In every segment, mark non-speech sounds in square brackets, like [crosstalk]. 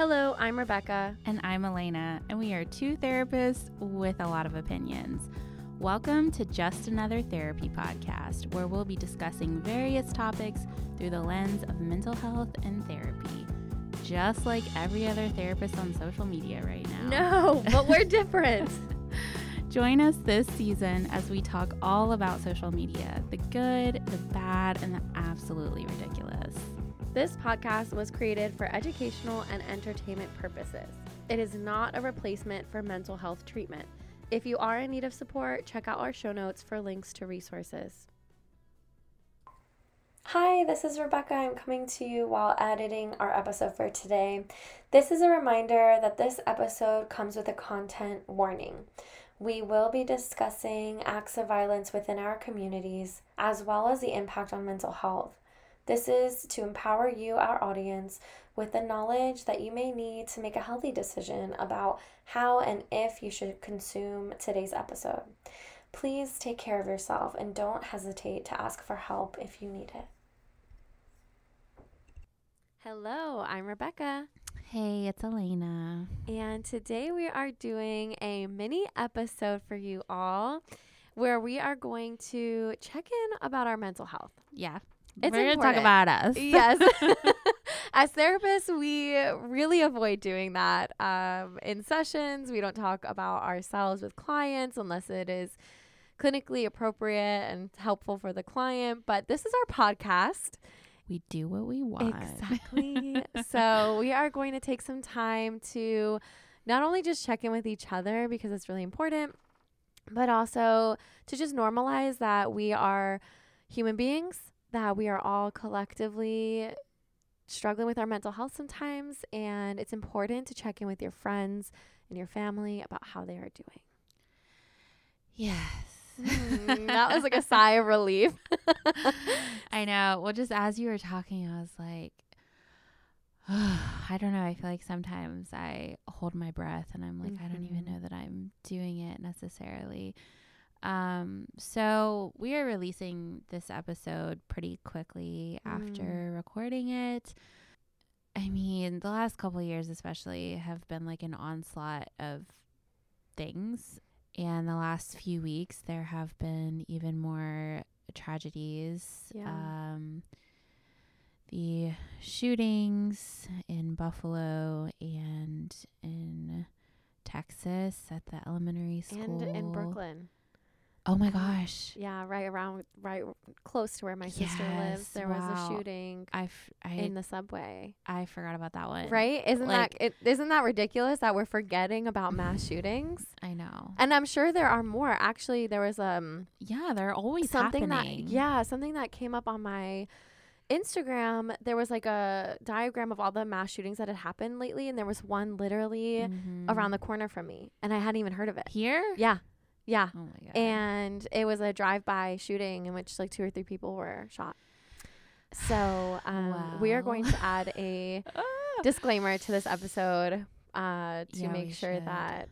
Hello, I'm Rebecca. And I'm Elena, and we are two therapists with a lot of opinions. Welcome to Just Another Therapy podcast, where we'll be discussing various topics through the lens of mental health and therapy, just like every other therapist on social media right now. No, but we're [laughs] different. Join us this season as we talk all about social media the good, the bad, and the absolutely ridiculous. This podcast was created for educational and entertainment purposes. It is not a replacement for mental health treatment. If you are in need of support, check out our show notes for links to resources. Hi, this is Rebecca. I'm coming to you while editing our episode for today. This is a reminder that this episode comes with a content warning. We will be discussing acts of violence within our communities, as well as the impact on mental health. This is to empower you, our audience, with the knowledge that you may need to make a healthy decision about how and if you should consume today's episode. Please take care of yourself and don't hesitate to ask for help if you need it. Hello, I'm Rebecca. Hey, it's Elena. And today we are doing a mini episode for you all where we are going to check in about our mental health. Yeah. It's We're going to talk about us. [laughs] Yes. [laughs] As therapists, we really avoid doing that. Um, in sessions, we don't talk about ourselves with clients unless it is clinically appropriate and helpful for the client. But this is our podcast. We do what we want. Exactly. [laughs] so we are going to take some time to not only just check in with each other because it's really important, but also to just normalize that we are human beings, that we are all collectively struggling with our mental health sometimes. And it's important to check in with your friends and your family about how they are doing. Yes. Mm, [laughs] that was like a sigh of relief. [laughs] I know. Well, just as you were talking, I was like, [sighs] I don't know. I feel like sometimes I hold my breath and I'm like, I don't even Mhm. know that I'm doing it necessarily. Um, so we are releasing this episode pretty quickly after recording it. I mean, the last couple of years, especially, have been like an onslaught of things. And the last few weeks, there have been even more tragedies. Yeah. Um, the shootings in Buffalo and in Texas at the elementary school. and in Brooklyn. Oh my gosh. Yeah, right around, right close to where my sister lives. There was a shooting I, f- I, in the subway. I forgot about that one. Right? Isn't like- that it, isn't that ridiculous that we're forgetting about mass shootings? [laughs] I know. And I'm sure there are more. Actually, there was um Yeah, there are always something happening. that yeah, something that came up on my Instagram. There was like a diagram of all the mass shootings that had happened lately, and there was one literally Mhm. around the corner from me, and I hadn't even heard of it. here. Yeah, yeah. Oh my god. and it was a drive-by shooting in which like two or three people were shot. So [sighs] um, we are going to add a [laughs] Ah. disclaimer to this episode uh, to Yeah, make sure should. that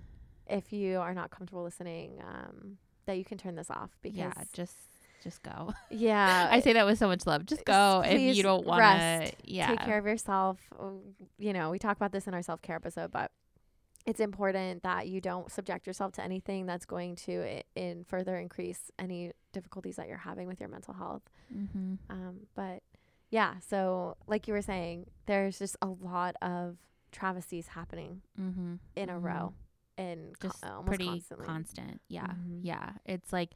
if you are not comfortable listening, um, that you can turn this off because yeah, just just go. [laughs] yeah, I say that with so much love. Just go if you don't want to. Yeah. take care of yourself. Uh, You know, we talk about this in our self care episode, but it's important that you don't subject yourself to anything that's going to i- in further increase any difficulties that you're having with your mental health. Mm-hmm. Um, but yeah, so like you were saying, there's just a lot of travesties happening Mm-hmm. in a Mhm. row and co- Just almost pretty constantly. constant. Yeah. Mhm. Yeah. It's like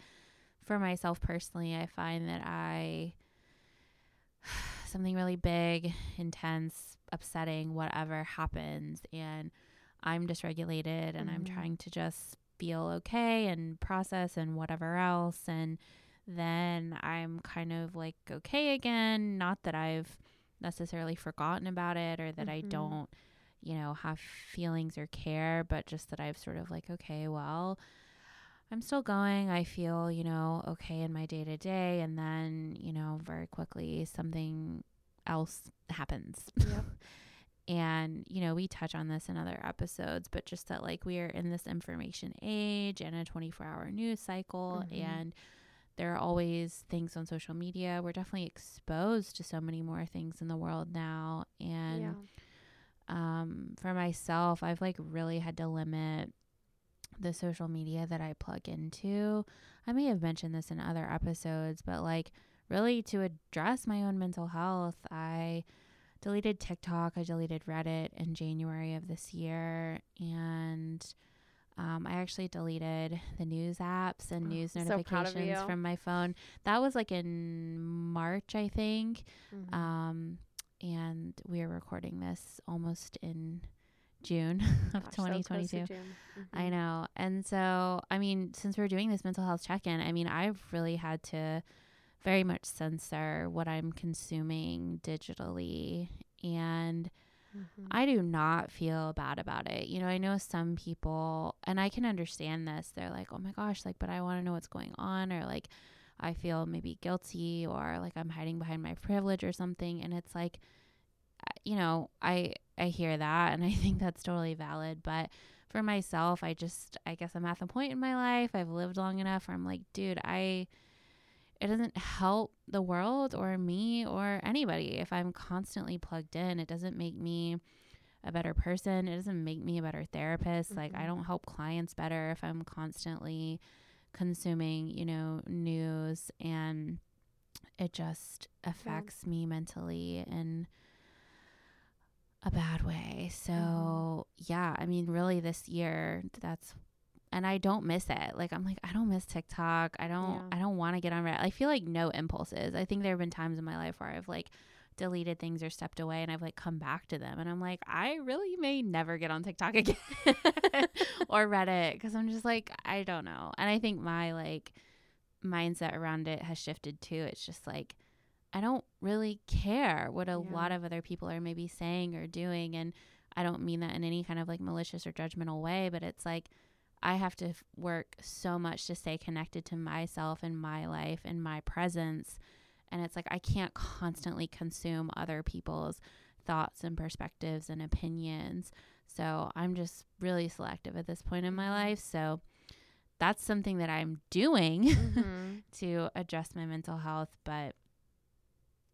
for myself personally, I find that I [sighs] something really big, intense, upsetting, whatever happens, and I'm dysregulated and I'm Mhm. trying to just feel okay and process and whatever else. And then I'm kind of like okay again. Not that I've necessarily forgotten about it or that I Mhm. don't, you know, have feelings or care, but just that I've sort of like, okay, well, I'm still going. I feel, you know, okay in my day to day. And then, you know, very quickly something else happens. Yep. [laughs] and, you know, we touch on this in other episodes, but just that like we are in this information age and a 24 hour news cycle. Mhm. And there are always things on social media. We're definitely exposed to so many more things in the world now. And, yeah. um, for myself, I've like really had to limit the social media that I plug into. I may have mentioned this in other episodes, but like really to address my own mental health, I deleted TikTok, I deleted Reddit in January of this year, and um, I actually deleted the news apps and news notifications from my phone. That was like in March, I think. Mm-hmm. Um, and we are recording this almost in June [laughs] of Gosh, 2022. So mm-hmm. I know. And so, I mean, since we're doing this mental health check in, I mean, I've really had to very much censor what I'm consuming digitally. And mm-hmm. I do not feel bad about it. You know, I know some people, and I can understand this. They're like, oh my gosh, like, but I want to know what's going on, or like, I feel maybe guilty, or like I'm hiding behind my privilege or something. And it's like, you know, I I hear that and [laughs] I think that's totally valid, but for myself, I just I guess I'm at the point in my life I've lived long enough where I'm like, dude, I it doesn't help the world or me or anybody if I'm constantly plugged in. It doesn't make me a better person. It doesn't make me a better therapist. Mm-hmm. Like I don't help clients better if I'm constantly consuming, you know, news and it just affects yeah. me mentally and a bad way. So, mm-hmm. yeah, I mean, really this year, that's and I don't miss it. Like I'm like I don't miss TikTok. I don't yeah. I don't want to get on Reddit. I feel like no impulses. I think there have been times in my life where I've like deleted things or stepped away and I've like come back to them and I'm like I really may never get on TikTok [laughs] again [laughs] or Reddit cuz I'm just like I don't know. And I think my like mindset around it has shifted too. It's just like I don't really care what a yeah. lot of other people are maybe saying or doing. And I don't mean that in any kind of like malicious or judgmental way, but it's like I have to f- work so much to stay connected to myself and my life and my presence. And it's like I can't constantly consume other people's thoughts and perspectives and opinions. So I'm just really selective at this point in my mm-hmm. life. So that's something that I'm doing mm-hmm. [laughs] to address my mental health. But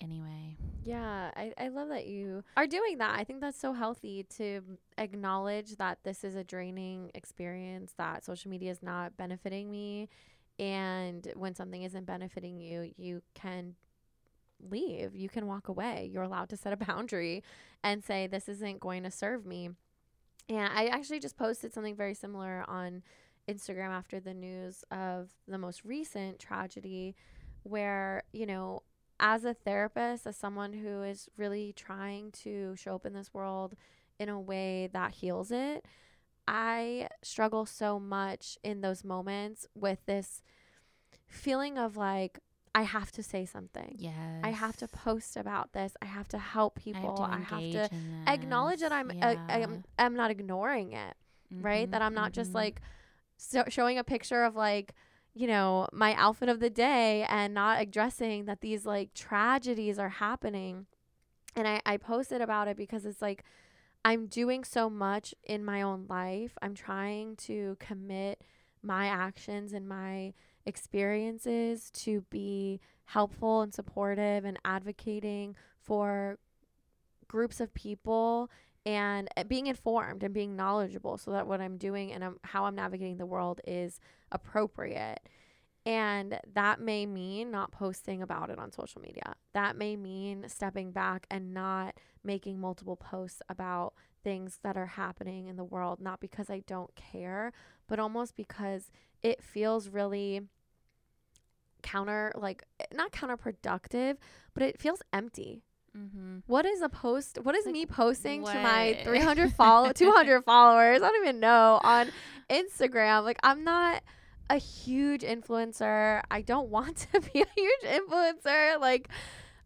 anyway. Yeah, I, I love that you are doing that. I think that's so healthy to acknowledge that this is a draining experience, that social media is not benefiting me. And when something isn't benefiting you, you can leave. You can walk away. You're allowed to set a [laughs] boundary and say, This isn't going to serve me. And I actually just posted something very similar on Instagram after the news of the most recent tragedy where, you know, as a therapist, as someone who is really trying to show up in this world in a way that heals it, I struggle so much in those moments with this feeling of like, I have to say something. Yes. I have to post about this. I have to help people. I have to, I have to acknowledge that I'm, yeah. uh, I'm I'm not ignoring it, mm-hmm, right? That I'm not mm-hmm. just like so showing a picture of like you know, my outfit of the day and not addressing that these like tragedies are happening. And I, I posted about it because it's like I'm doing so much in my own life. I'm trying to commit my actions and my experiences to be helpful and supportive and advocating for groups of people and eh, being informed and being knowledgeable so that what I'm doing and I'm, how I'm navigating the world is appropriate. And that may mean not posting about it on social media. That may mean stepping back and not making multiple posts about things that are happening in the world, not because I don't care, but almost because it feels really counter, like not counterproductive, but it feels empty. Mm-hmm. What is a post? What is like, me posting what? to my 300 follow [laughs] 200 followers? I don't even know on Instagram. Like I'm not a huge influencer. I don't [laughs] want to be a huge influencer like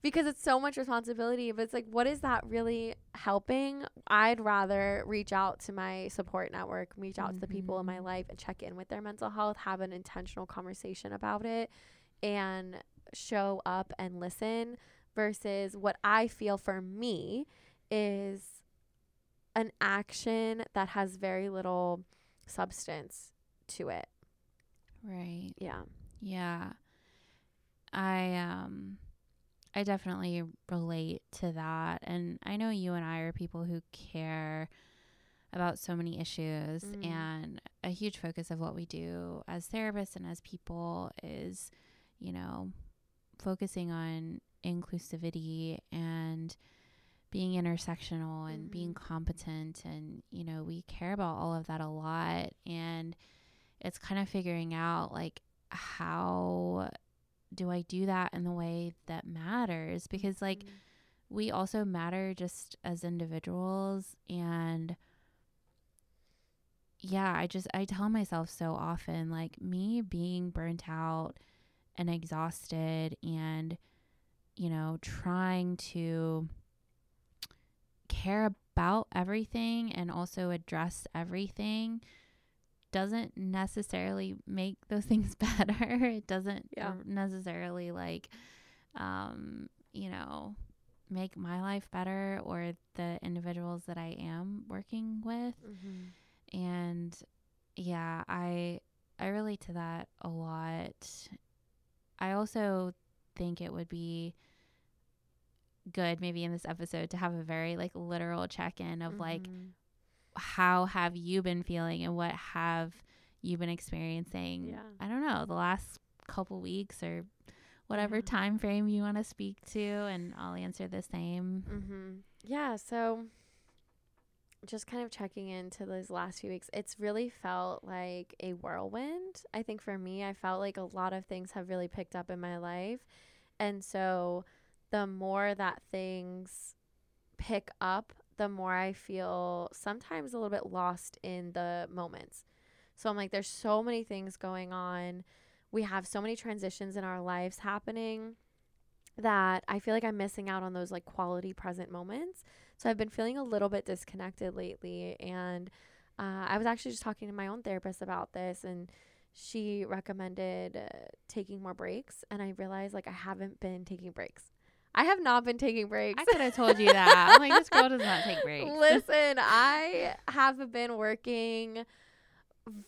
because it's so much responsibility, but it's like what is that really helping? I'd rather reach out to my support network, reach out mm-hmm. to the people in my mm-hmm. life and check in with their mental health, have an intentional conversation about it and show up and listen versus what I feel for me is an action that has very little substance to it. Right. Yeah. Yeah. I um I definitely relate to that and I know you and I are people who care about so many issues Mm. and a huge focus of what we do as therapists and as people is you know focusing on inclusivity and being intersectional and being Mhm. competent and you know we care about all of that a lot and it's kind of figuring out like how do I do that in the way that matters because like Mhm. we also matter just as individuals and yeah i just i tell myself so often like me being burnt out and exhausted and you know trying to care about everything and also address everything doesn't necessarily make [laughs] those things better it doesn't Yeah. necessarily like um you know make my life better or the individuals that I am working with Mhm. and yeah I I relate to that a lot I also think it would be good maybe in this episode to have a very like literal check-in of like Mhm. how have you been feeling and what have you been experiencing Yeah. I don't know the last couple weeks or whatever Yeah. time frame you want to speak to and I'll answer the same Mm-hmm. Yeah. So, just kind of checking into those last few weeks, it's really felt like a whirlwind. I think for me, I felt like a lot of things have really picked up in my life. And so, the more that things pick up, the more I feel sometimes a little bit lost in the moments. So, I'm like, there's so many things going on. We have so many transitions in our lives happening that I feel like I'm missing out on those like quality present moments. So I've been feeling a little bit disconnected lately. And uh, I was actually just talking to my own therapist about this, and she recommended uh, taking more breaks. And I realized like I haven't been taking breaks. I have not been taking breaks. I could have told you that. I'm like, this girl does not take [laughs] breaks. Listen, I have been working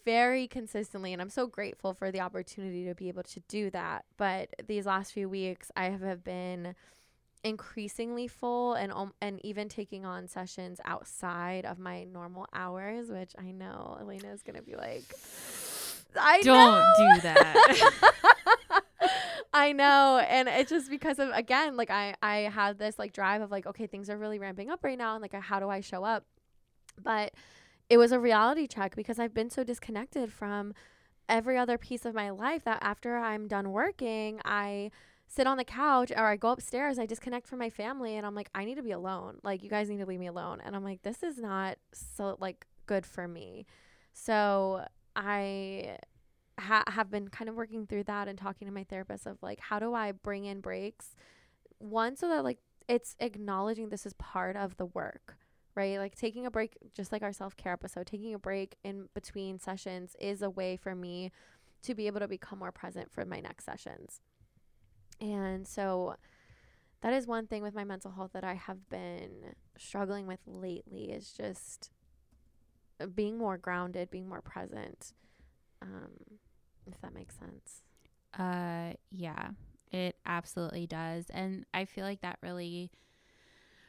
very consistently and I'm so grateful for the opportunity to be able to do that. But these last few weeks I have have been increasingly full and um, and even taking on sessions outside of my normal hours, which I know Elena is going to be like I Don't know. do that. [laughs] I know. And it's just because of again, like I I had this like drive of like, okay, things are really ramping up right now and like how do I show up? But it was a reality check because I've been so disconnected from every other piece of my life that after I'm done working, I sit on the couch or I go upstairs, I disconnect from my family and I'm like, I need to be alone. Like you guys need to leave me alone. And I'm like, this is not so like good for me. So I ha- have been kind of working through that and talking to my therapist of like how do I bring in breaks one so that like it's acknowledging this is part of the work right like taking a break just like our self-care episode taking a break in between sessions is a way for me to be able to become more present for my next sessions and so that is one thing with my mental health that I have been struggling with lately is just uh, being more grounded, being more present. Um, if that makes sense. Uh, yeah, it absolutely does. And I feel like that really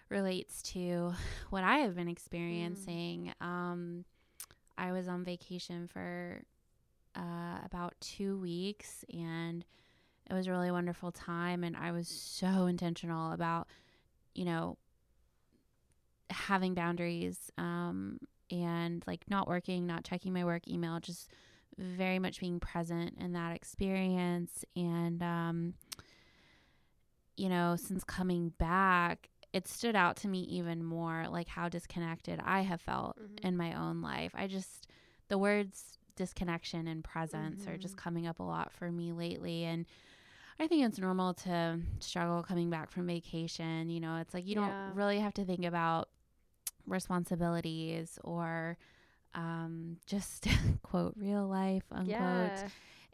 relates to [sighs] what I have been experiencing. Um, I was on vacation for uh, about two weeks and it was a really wonderful time. And I was so intentional about, you know, having boundaries um, and like not working, not checking my work email, just very much being present in that experience. And, um, you know, since coming back, it stood out to me even more like how disconnected I have felt Mhm. in my own life. I just, the words disconnection and presence are just Mhm. coming up a lot for me lately. And I think it's normal to struggle coming back from vacation. You know, it's like you Yeah. don't really have to think about responsibilities or um, just [laughs] quote real life unquote. Yeah.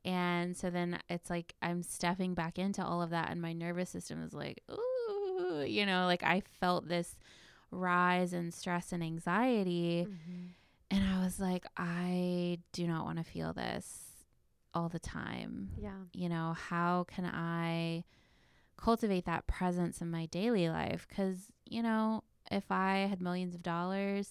And so then it's like I'm stepping back into all of that, and my nervous system is like, ooh, you know, like I felt this rise in stress and anxiety. Mhm. And I was like, I do not want to feel this all the time. Yeah. You know, how can I cultivate that presence in my daily life? Because, you know, if I had millions of dollars,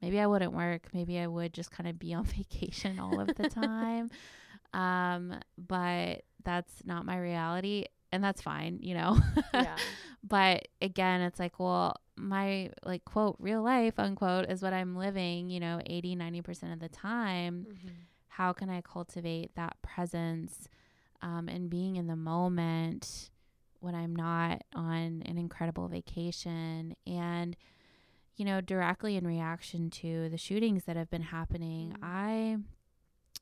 maybe I wouldn't work. Maybe I would just kind of be [laughs] on vacation all of the time. [laughs] um, but that's not my reality. And that's fine, you know? yeah. [laughs] But again, it's like, well, my like quote, real life, unquote, is what I'm living, you know, 80, 90% of the time. Mm-hmm. How can I cultivate that presence um, and being in the moment when I'm not on an incredible vacation? And, you know, directly in reaction to the shootings that have been happening, mm-hmm. I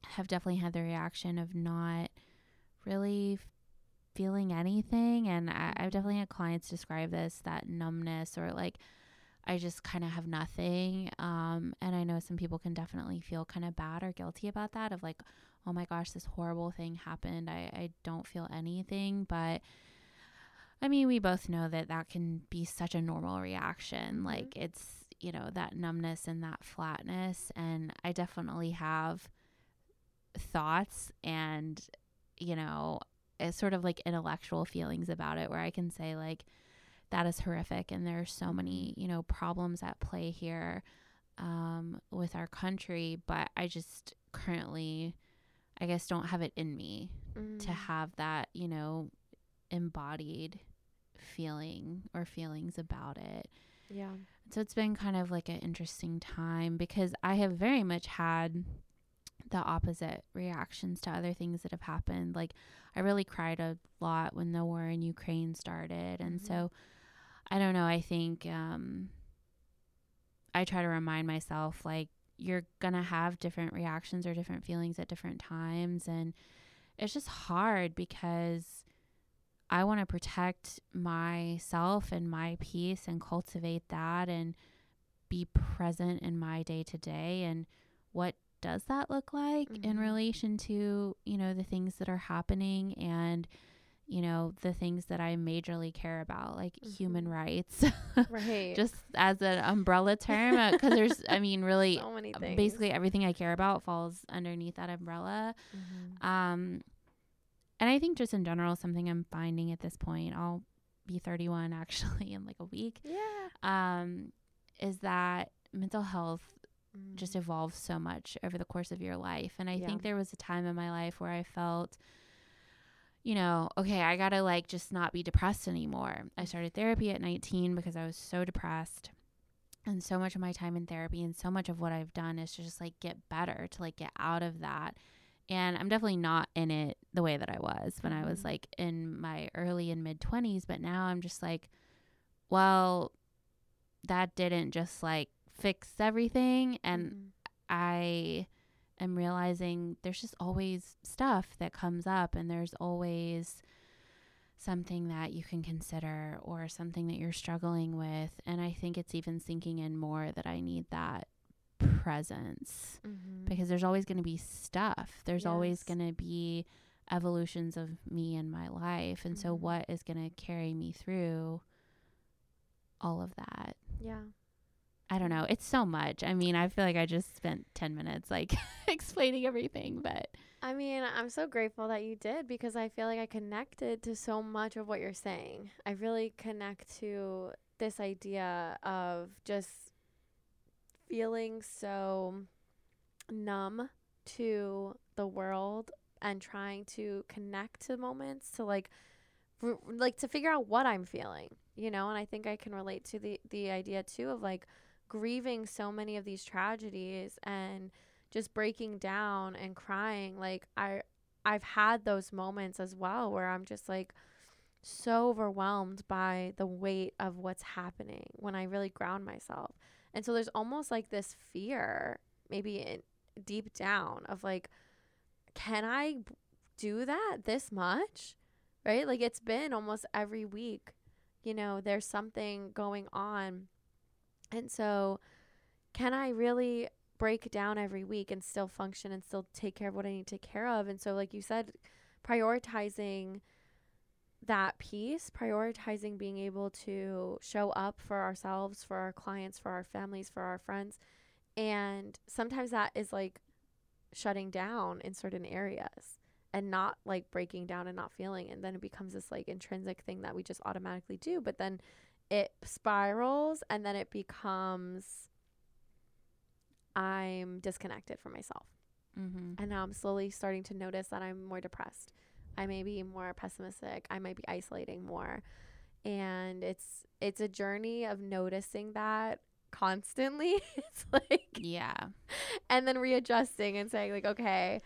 have definitely had the reaction of not really feeling anything. And I, I've definitely had clients describe this that numbness or like, I just kind of have nothing. Um, and I know some people can definitely feel kind of bad or guilty about that of like, oh my gosh, this horrible thing happened. I, I don't feel anything. But I mean, we both know that that can be such a normal reaction. Mm-hmm. Like it's, you know, that numbness and that flatness. And I definitely have thoughts and, you know, it's sort of like intellectual feelings about it where I can say, like, that is horrific. And there are so many, you know, problems at play here um, with our country. But I just currently, I guess, don't have it in me mm. to have that, you know, embodied feeling or feelings about it. Yeah. So it's been kind of like an interesting time because I have very much had the opposite reactions to other things that have happened. Like I really cried a lot when the war in Ukraine started. And mm-hmm. so I don't know, I think um I try to remind myself like you're going to have different reactions or different feelings at different times and it's just hard because I want to protect myself and my peace and cultivate that and be present in my day to day. And what does that look like mm-hmm. in relation to, you know, the things that are happening and, you know, the things that I majorly care about, like mm-hmm. human rights. [laughs] right. Just as an umbrella term. Because uh, there's, I mean, [laughs] really, so basically everything I care about falls underneath that umbrella. Mm-hmm. Um, and I think just in general, something I'm finding at this point, I'll be 31 [laughs] actually in like a week. Yeah. Um, is that mental health mm. just evolves so much over the course of your life. And I yeah. think there was a time in my life where I felt, you know, okay, I gotta like just not be depressed anymore. I started therapy at 19 because I was so depressed. And so much of my time in therapy and so much of what I've done is to just like get better, to like get out of that and I'm definitely not in it the way that I was when. I was mm-hmm. like in my early and mid 20s. But now I'm just like, well, that didn't just like fix everything. And mm-hmm. I am realizing there's just always stuff that comes up, and there's always something that you can consider or something that you're struggling with. And I think it's even sinking in more that I need that presence mm-hmm. because there's always going to be stuff. There's yes. always going to be evolutions of me in my life. And mm-hmm. so, what is going to carry me through all of that? Yeah. I don't know. It's so much. I mean, I feel like I just spent 10 minutes like [laughs] explaining everything, but I mean, I'm so grateful that you did because I feel like I connected to so much of what you're saying. I really connect to this idea of just feeling so numb to the world and trying to connect to moments to like r- like to figure out what I'm feeling, you know, and I think I can relate to the the idea too of like grieving so many of these tragedies and just breaking down and crying like I I've had those moments as well where I'm just like so overwhelmed by the weight of what's happening when I really ground myself. And so there's almost like this fear, maybe in, deep down, of like, can I do that this much? Right? Like it's been almost every week, you know, there's something going on. And so, can I really break down every week and still function and still take care of what I need to take care of? And so, like you said, prioritizing that piece, prioritizing being able to show up for ourselves, for our clients, for our families, for our friends. And sometimes that is like shutting down in certain areas and not like breaking down and not feeling. And then it becomes this like intrinsic thing that we just automatically do. But then it spirals and then it becomes I'm disconnected from myself. Mm-hmm. And now I'm slowly starting to notice that I'm more depressed. I may be more pessimistic. I might be isolating more. And it's it's a journey of noticing that constantly. [laughs] it's like Yeah. and then readjusting and saying like okay,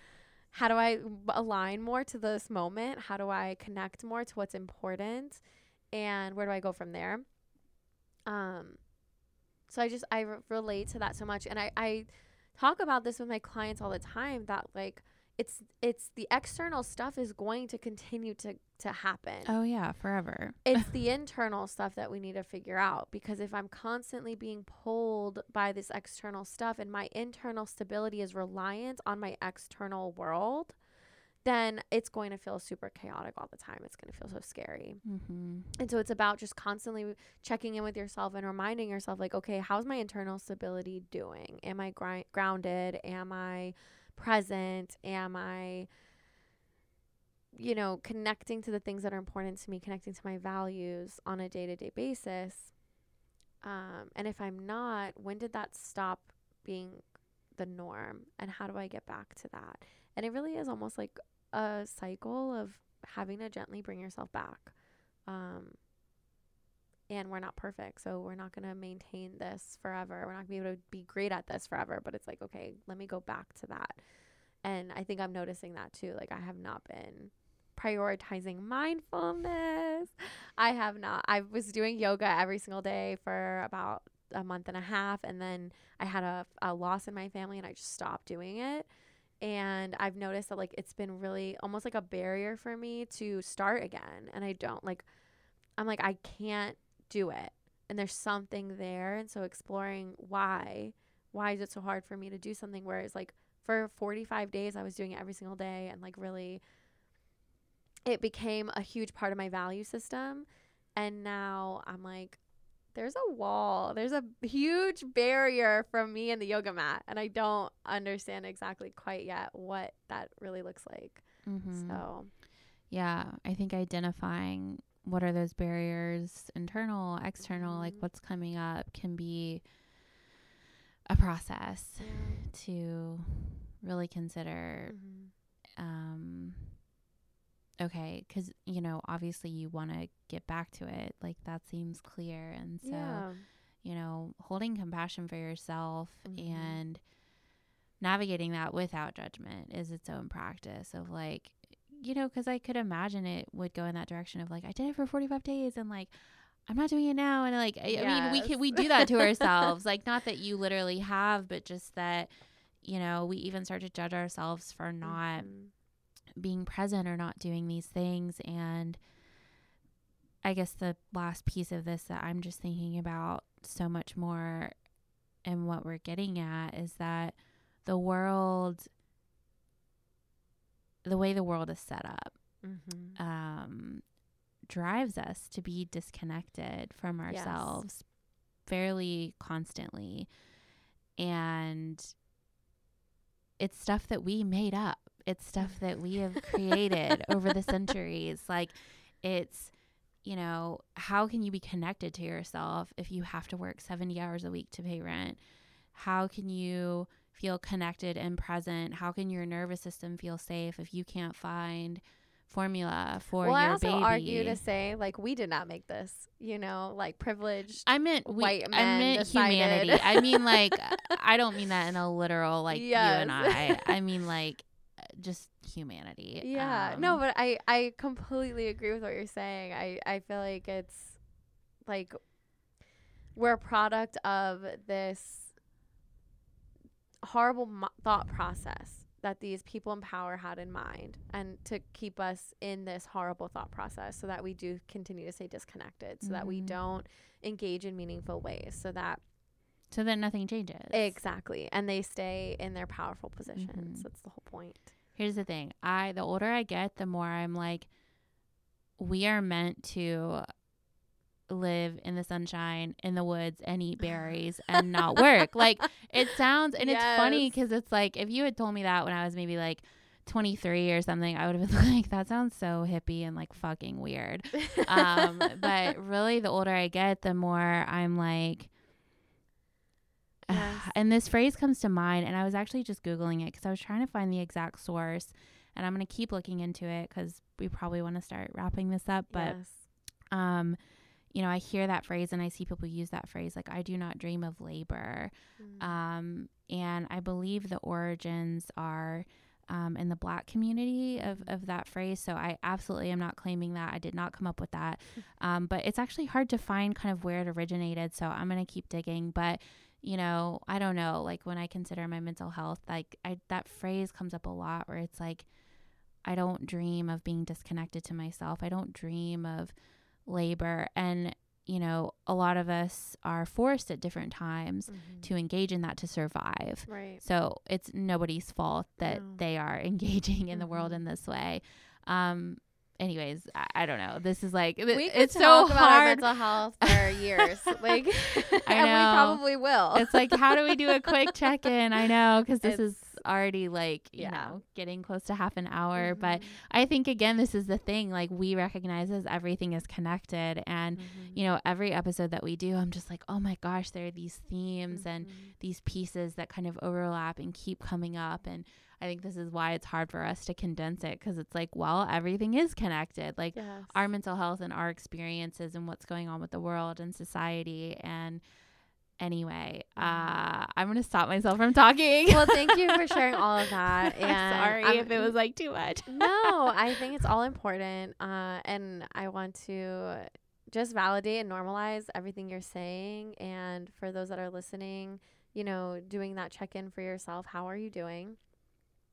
how do I align more to this moment? How do I connect more to what's important? And where do I go from there? Um so I just I re- relate to that so much and I I talk about this with my clients all the time that like it's it's the external stuff is going to continue to to happen. Oh yeah, forever. It's [laughs] the internal stuff that we need to figure out because if I'm constantly being pulled by this external stuff and my internal stability is reliant on my external world, then it's going to feel super chaotic all the time. It's going to feel so scary. Mm-hmm. And so it's about just constantly checking in with yourself and reminding yourself, like, okay, how's my internal stability doing? Am I gri- grounded? Am I present? Am I, you know, connecting to the things that are important to me, connecting to my values on a day to day basis? Um, and if I'm not, when did that stop being the norm? And how do I get back to that? And it really is almost like a cycle of having to gently bring yourself back. Um, and we're not perfect, so we're not going to maintain this forever. We're not going to be able to be great at this forever, but it's like, okay, let me go back to that. And I think I'm noticing that too. Like, I have not been prioritizing mindfulness. I have not. I was doing yoga every single day for about a month and a half, and then I had a, a loss in my family, and I just stopped doing it and I've noticed that like it's been really almost like a barrier for me to start again and I don't like I'm like I can't do it. And there's something there and so exploring why why is it so hard for me to do something whereas like for 45 days I was doing it every single day and like really it became a huge part of my value system. And now I'm like there's a wall. There's a huge barrier from me and the yoga mat, and I don't understand exactly quite yet what that really looks like. Mm-hmm. So, Yeah, I think identifying what are those barriers, internal, external, like Mhm. what's coming up, can be a process to really consider. Mhm. Um, okay, because you know, obviously, you want to get back to it. Like that seems clear, and so yeah, you know, holding compassion for yourself Mhm. and navigating that without judgment is its own practice of like, you know, because I could imagine it would go in that direction of like, I did it for 45 days and like, I'm not doing it now. And like, I, I mean, we can, we do that to ourselves. [laughs] Like, not that you literally have, but just that, you know, we even start to judge ourselves for not Mhm. Being present or not doing these things. And I guess the last piece of this that I'm just thinking about so much more and what we're getting at is that the world, the way the world is set up, Mhm. um, drives us to be disconnected from Yes. ourselves fairly constantly. And it's stuff that we made up. It's stuff that we have created over the centuries. [laughs] Like it's, you know, how can you be connected to yourself if you have to work 70 hours a week to pay rent? How can you feel connected and present? How can your nervous system feel safe if you can't find formula for well, your I also baby? argue to say like we did not make this. You know, like privileged. I meant we, white I men meant decided. humanity. I mean like I don't mean that in a literal like you and I. I mean like just humanity. Yeah. no, Um, but I I completely agree with what you're saying. I I feel like it's like we're a product of this horrible mo- thought process that these people in power had in mind and to keep us in this horrible thought process so that we do continue to stay disconnected so that we Mhm. don't engage in meaningful ways so that so that nothing changes. exactly and they stay in their powerful positions Mhm. that's the whole point Here's the thing. I the older I get, the more I'm like we are meant to live in the sunshine in the woods and eat berries and not work. [laughs] Like it sounds and it's funny cuz it's like if you had told me that when I was maybe like 23 or something, I would have been [laughs] like that sounds so hippie and like fucking weird. um [laughs] but really the older I get, the more I'm like Yes. and this phrase comes to mind, and I was actually just Googling it because I was trying to find the exact source. And I'm going to keep looking into it because we probably want to start wrapping this up. But, yes. um, you know, I hear that phrase and I see people use that phrase like, I do not dream of labor. Mm. Um, and I believe the origins are um, in the black community of, of that phrase. So I absolutely am not claiming that. I did not come up with that. [laughs] Um, but it's actually hard to find kind of where it originated. So I'm going to keep digging. But, you know, I don't know. Like when I consider my mental health, like I, that phrase comes up a lot where it's like, I don't dream of being disconnected to myself. I don't dream of labor. And, you know, a lot of us are forced at different times Mhm. to engage in that to survive. right. So it's nobody's fault that No. they are [laughs] engaging in the world Mhm. in this way. Um, anyways, I, I don't know. This is like, We it's so about our hard. mental health [laughs] for years, like, I and we probably will. It's like, how do we do a quick check in? I know, because this is It's- already like, you yeah. know, getting close to half an hour. But Mhm. I think, again, this is the thing. Like, we recognize as everything is connected. And, Mhm. you know, every episode that we do, I'm just like, oh my gosh, there are these themes and Mhm. these pieces that kind of overlap and keep coming up. And I think this is why it's hard for us to condense it because it's like, well, everything is connected. Like, yes. our mental health and our experiences and what's going on with the world and society and anyway uh i'm gonna stop myself from talking well, thank you for sharing [laughs] all of that. And sorry I'm- if it was like too much [laughs] no, I think it's all [laughs] important. Uh, and I want to just validate and normalize everything you're saying. And for those that are listening, you know, doing that check in for yourself. How are you doing?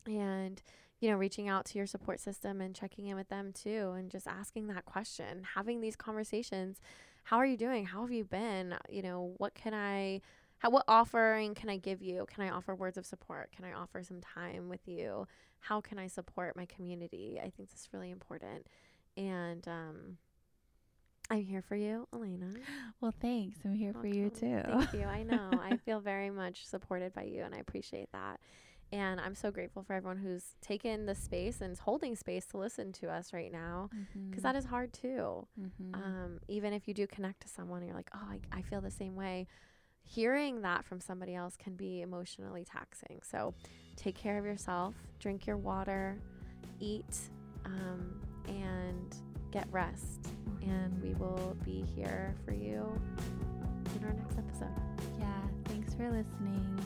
And, you know, reaching out to your support system and checking in with them too. And just asking that question, having these conversations. How are you doing? How have you been? You know, what can I. How, what offering can I give you? Can I offer words of support? Can I offer some time with you? how can I support my community? I think that's really important. And um, I'm here for you, Elena. well thanks i'm here for you too Thank you. I know. I [laughs] feel very much supported by you, and I appreciate that. And I'm so grateful for everyone who's taken the space and is holding space to listen to us right now, because that is hard too. Mhm. Um, even if you do connect to someone, and you're like, oh, I, I feel the same way. Hearing that from somebody else can be emotionally taxing. So take care of yourself, drink your water, eat, um, and get rest. And we will be here for you in our next episode. yeah thanks for listening